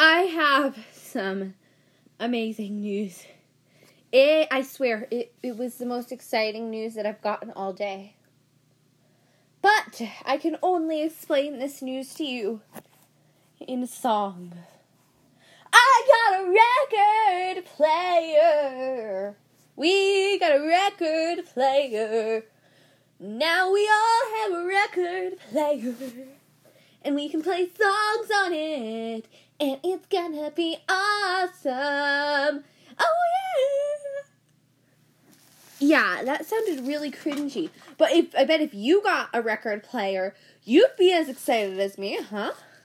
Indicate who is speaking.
Speaker 1: I have some amazing news. It, I swear, it, it was the most exciting news that I've gotten all day. But I can only explain this news to you in a song. I got a record player. We got a record player. Now we all have a record player. And we can play songs on it. And it's gonna be awesome. Oh yeah. Yeah, that sounded really cringy. But if I bet if you got a record player, you'd be as excited as me, huh?